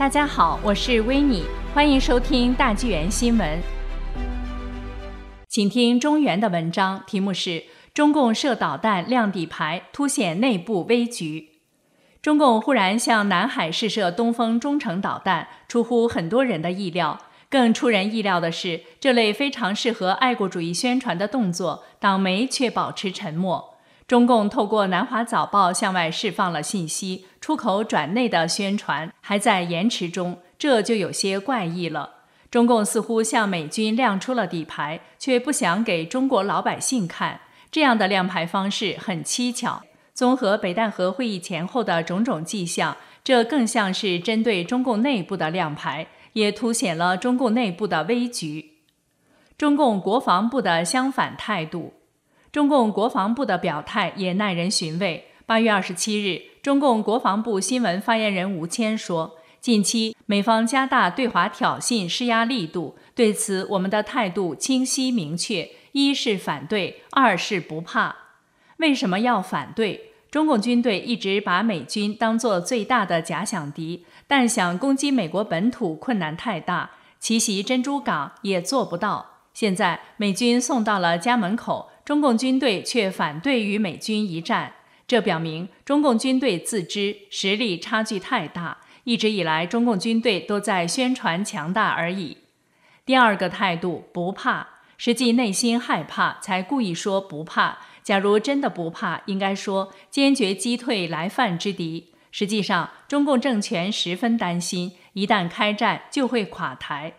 大家好，我是维尼，欢迎收听大纪元新闻。请听中原的文章，题目是“中共设导弹亮底牌，凸显内部危局”。中共忽然向南海试射东风中程导弹，出乎很多人的意料。更出人意料的是，这类非常适合爱国主义宣传的动作，党媒却保持沉默。中共透过南华早报向外释放了信息，出口转内的宣传还在延迟中，这就有些怪异了。中共似乎向美军亮出了底牌，却不想给中国老百姓看，这样的亮牌方式很蹊跷。综合北戴河会议前后的种种迹象，这更像是针对中共内部的亮牌，也凸显了中共内部的危局。中共国防部的相反态度。中共国防部的表态也耐人寻味。八月二十七日，中共国防部新闻发言人吴谦说：“近期美方加大对华挑衅施压力度，对此我们的态度清晰明确：一是反对，二是不怕。为什么要反对？中共军队一直把美军当作最大的假想敌，但想攻击美国本土困难太大，奇袭珍珠港也做不到。现在美军送到了家门口。”中共军队却反对与美军一战，这表明中共军队自知实力差距太大，一直以来中共军队都在宣传强大而已。第二个态度不怕，实际内心害怕才故意说不怕。假如真的不怕，应该说坚决击退来犯之敌。实际上，中共政权十分担心，一旦开战就会垮台。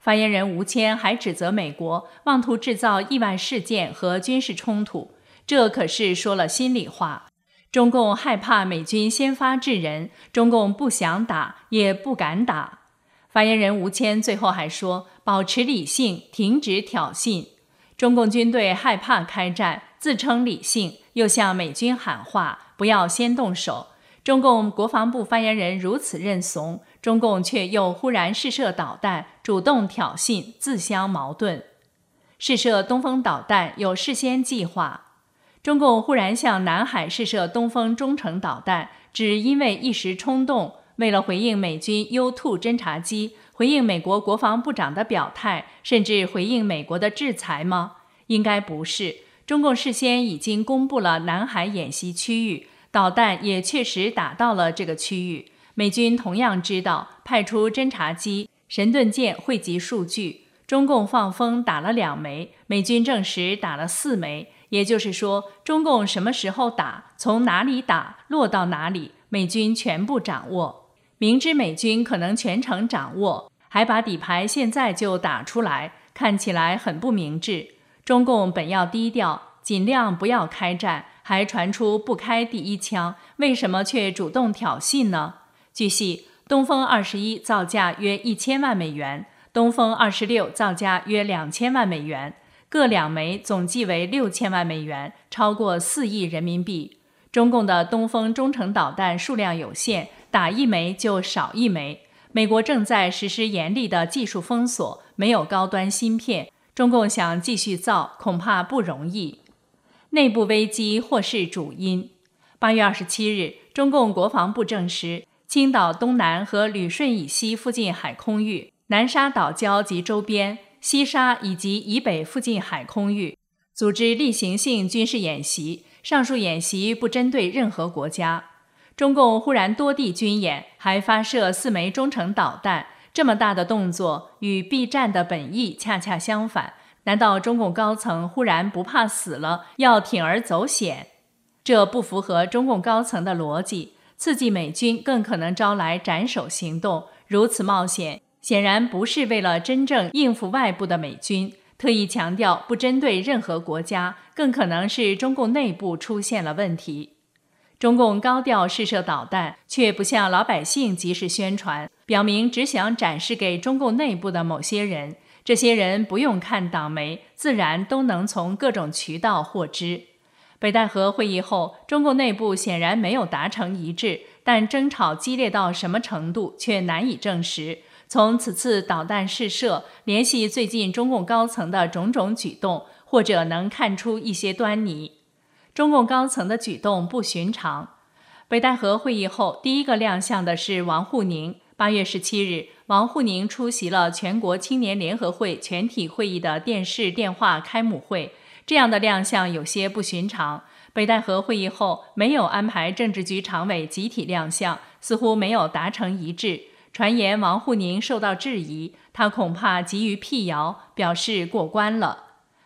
发言人吴谦还指责美国妄图制造意外事件和军事冲突，这可是说了心里话。中共害怕美军先发制人，中共不想打也不敢打。发言人吴谦最后还说：“保持理性，停止挑衅。”中共军队害怕开战，自称理性，又向美军喊话：“不要先动手。”中共国防部发言人如此认怂。中共却又忽然试射导弹，主动挑衅，自相矛盾。试射东风导弹有事先计划，中共忽然向南海试射东风中程导弹，只因为一时冲动，为了回应美军 U-2 侦察机，回应美国国防部长的表态，甚至回应美国的制裁吗？应该不是。中共事先已经公布了南海演习区域，导弹也确实打到了这个区域。美军同样知道派出侦察机、神盾舰汇集数据，中共放风打了两枚，美军证实打了四枚。也就是说，中共什么时候打、从哪里打、落到哪里，美军全部掌握。明知美军可能全程掌握，还把底牌现在就打出来，看起来很不明智。中共本要低调，尽量不要开战，还传出不开第一枪，为什么却主动挑衅呢？据悉，东风二十一造价约一千万美元，东风二十六造价约两千万美元，各两枚总计为六千万美元，超过四亿人民币。中共的东风中程导弹数量有限，打一枚就少一枚。美国正在实施严厉的技术封锁，没有高端芯片，中共想继续造恐怕不容易。内部危机或是主因。八月二十七日，中共国防部证实。青岛东南和旅顺以西附近海空域、南沙岛礁及周边、西沙以及以北附近海空域组织例行性军事演习。上述演习不针对任何国家。中共忽然多地军演，还发射四枚中程导弹，这么大的动作与避战的本意恰恰相反。难道中共高层忽然不怕死了，要铤而走险？这不符合中共高层的逻辑。刺激美军更可能招来斩首行动，如此冒险显然不是为了真正应付外部的美军。特意强调不针对任何国家，更可能是中共内部出现了问题。中共高调试射导弹，却不向老百姓及时宣传，表明只想展示给中共内部的某些人。这些人不用看党媒，自然都能从各种渠道获知。北戴河会议后，中共内部显然没有达成一致，但争吵激烈到什么程度却难以证实。从此次导弹试射联系最近中共高层的种种举动，或者能看出一些端倪。中共高层的举动不寻常。北戴河会议后，第一个亮相的是王沪宁。八月十七日，王沪宁出席了全国青年联合会全体会议的电视电话开幕会，这样的亮相有些不寻常。北戴河会议后没有安排政治局常委集体亮相，似乎没有达成一致。传言王沪宁受到质疑，他恐怕急于辟谣，表示过关了。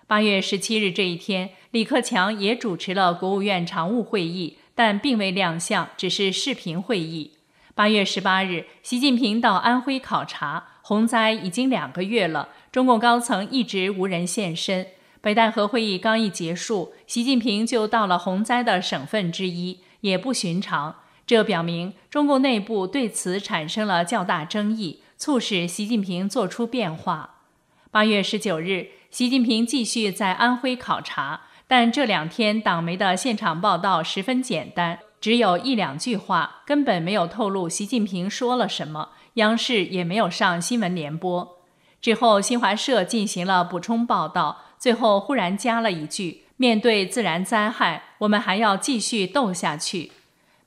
八月十七日这一天，李克强也主持了国务院常务会议，但并未亮相，只是视频会议。八月十八日，习近平到安徽考察，洪灾已经两个月了，中共高层一直无人现身。北戴河会议刚一结束，习近平就到了洪灾的省份之一，也不寻常。这表明中共内部对此产生了较大争议，促使习近平做出变化。八月十九日，习近平继续在安徽考察，但这两天党媒的现场报道十分简单。只有一两句话，根本没有透露习近平说了什么，央视也没有上新闻联播。之后，新华社进行了补充报道，最后忽然加了一句：“面对自然灾害，我们还要继续斗下去。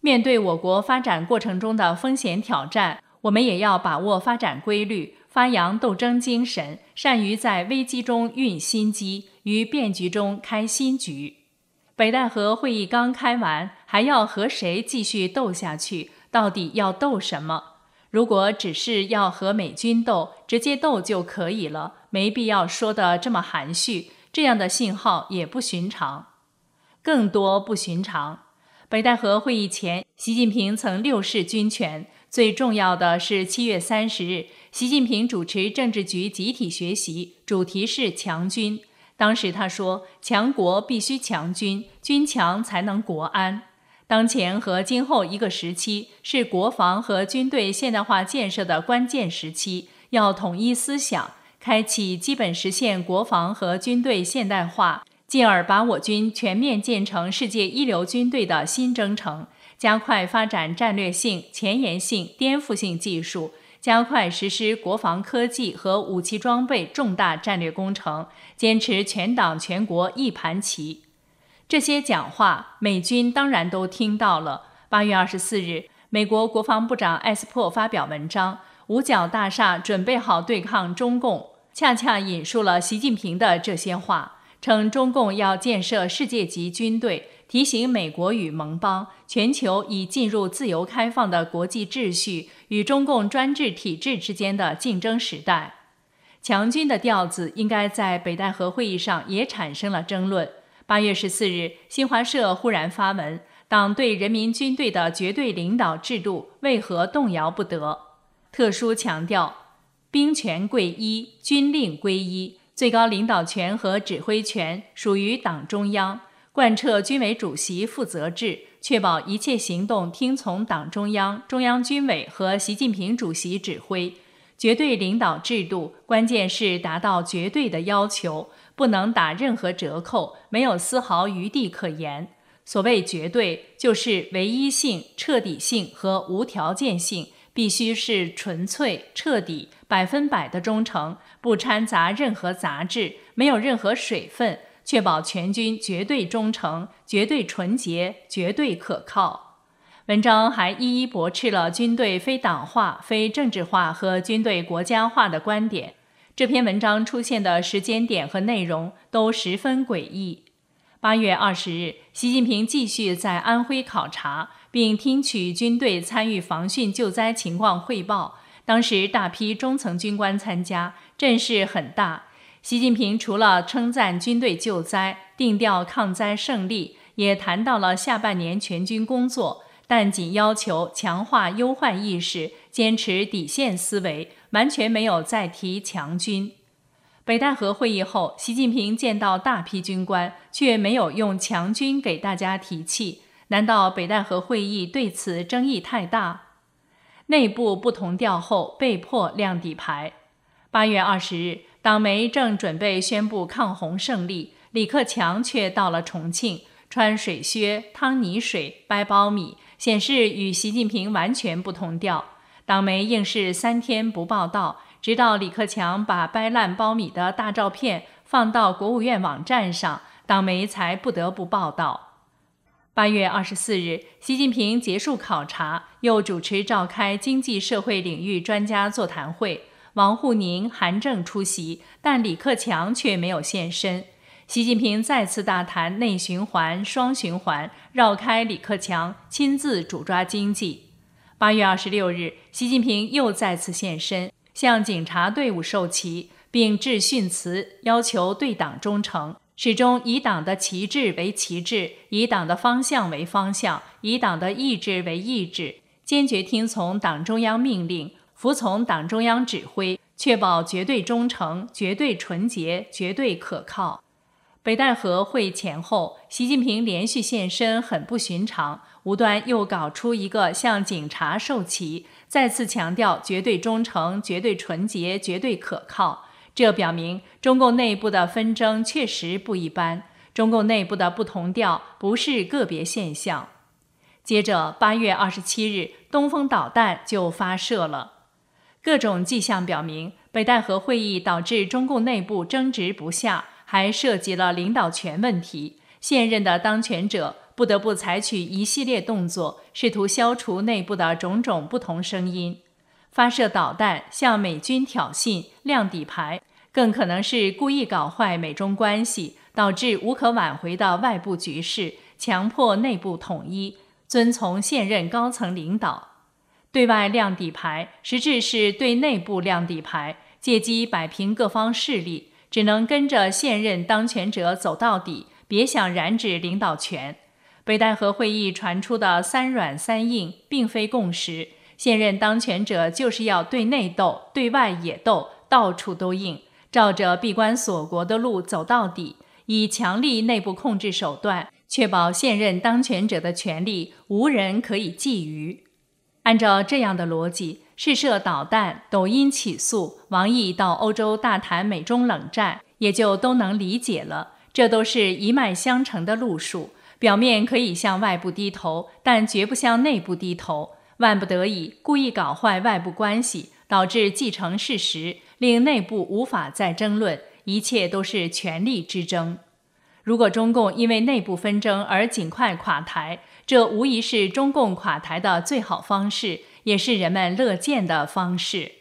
面对我国发展过程中的风险挑战，我们也要把握发展规律，发扬斗争精神，善于在危机中运新机，于变局中开新局。”北戴河会议刚开完，还要和谁继续斗下去？到底要斗什么？如果只是要和美军斗，直接斗就可以了，没必要说的这么含蓄。这样的信号也不寻常。更多不寻常。北戴河会议前，习近平曾六世军权。最重要的是，七月三十日，习近平主持政治局集体学习，主题是强军。当时他说：“强国必须强军，军强才能国安。当前和今后一个时期是国防和军队现代化建设的关键时期，要统一思想，开启基本实现国防和军队现代化，进而把我军全面建成世界一流军队的新征程，加快发展战略性、前沿性、颠覆性技术。”加快实施国防科技和武器装备重大战略工程，坚持全党全国一盘棋。这些讲话，美军当然都听到了。八月二十四日，美国国防部长艾斯珀发表文章，《五角大厦准备好对抗中共》，恰恰引述了习近平的这些话，称中共要建设世界级军队。提醒美国与盟邦，全球已进入自由开放的国际秩序与中共专制体制之间的竞争时代。强军的调子应该在北戴河会议上也产生了争论。八月十四日，新华社忽然发文：“党对人民军队的绝对领导制度为何动摇不得？”特殊强调：兵权归一，军令归一，最高领导权和指挥权属于党中央。贯彻军委主席负责制，确保一切行动听从党中央、中央军委和习近平主席指挥。绝对领导制度，关键是达到绝对的要求，不能打任何折扣，没有丝毫余地可言。所谓绝对，就是唯一性、彻底性和无条件性，必须是纯粹、彻底、百分百的忠诚，不掺杂任何杂质，没有任何水分。确保全军绝对忠诚、绝对纯洁、绝对可靠。文章还一一驳斥了军队非党化、非政治化和军队国家化的观点。这篇文章出现的时间点和内容都十分诡异。八月二十日，习近平继续在安徽考察，并听取军队参与防汛救灾情况汇报。当时大批中层军官参加，阵势很大。习近平除了称赞军队救灾、定调抗灾胜利，也谈到了下半年全军工作，但仅要求强化忧患意识，坚持底线思维，完全没有再提强军。北戴河会议后，习近平见到大批军官，却没有用强军给大家提气。难道北戴河会议对此争议太大？内部不同调后，被迫亮底牌。八月二十日。党媒正准备宣布抗洪胜利，李克强却到了重庆，穿水靴、趟泥水、掰苞米，显示与习近平完全不同调。党媒硬是三天不报道，直到李克强把掰烂苞米的大照片放到国务院网站上，党媒才不得不报道。八月二十四日，习近平结束考察，又主持召开经济社会领域专家座谈会。王沪宁、韩正出席，但李克强却没有现身。习近平再次大谈内循环、双循环，绕开李克强，亲自主抓经济。八月二十六日，习近平又再次现身，向警察队伍授旗，并致训词，要求对党忠诚。始终以党的旗帜为旗帜，以党的方向为方向，以党的意志为意志，坚决听从党中央命令，服从党中央指挥，确保绝对忠诚、绝对纯洁、绝对可靠。北戴河会前后，习近平连续现身，很不寻常。无端又搞出一个向警察授旗，再次强调绝对忠诚、绝对纯洁、绝对可靠。这表明中共内部的纷争确实不一般，中共内部的不同调不是个别现象。接着，八月二十七日，东风导弹就发射了。各种迹象表明，北戴河会议导致中共内部争执不下，还涉及了领导权问题。现任的当权者不得不采取一系列动作，试图消除内部的种种不同声音。发射导弹向美军挑衅、亮底牌，更可能是故意搞坏美中关系，导致无可挽回的外部局势，强迫内部统一，遵从现任高层领导。对外亮底牌，实质是对内部亮底牌，借机摆平各方势力，只能跟着现任当权者走到底，别想染指领导权。北戴河会议传出的三软三硬，并非共识。现任当权者就是要对内斗，对外也斗，到处都硬，照着闭关锁国的路走到底，以强力内部控制手段，确保现任当权者的权力无人可以觊觎。按照这样的逻辑，试射导弹、抖音起诉王毅到欧洲大谈美中冷战，也就都能理解了。这都是一脉相承的路数，表面可以向外部低头，但绝不向内部低头。万不得已，故意搞坏外部关系，导致既成事实，令内部无法再争论，一切都是权力之争。如果中共因为内部纷争而尽快垮台，这无疑是中共垮台的最好方式，也是人们乐见的方式。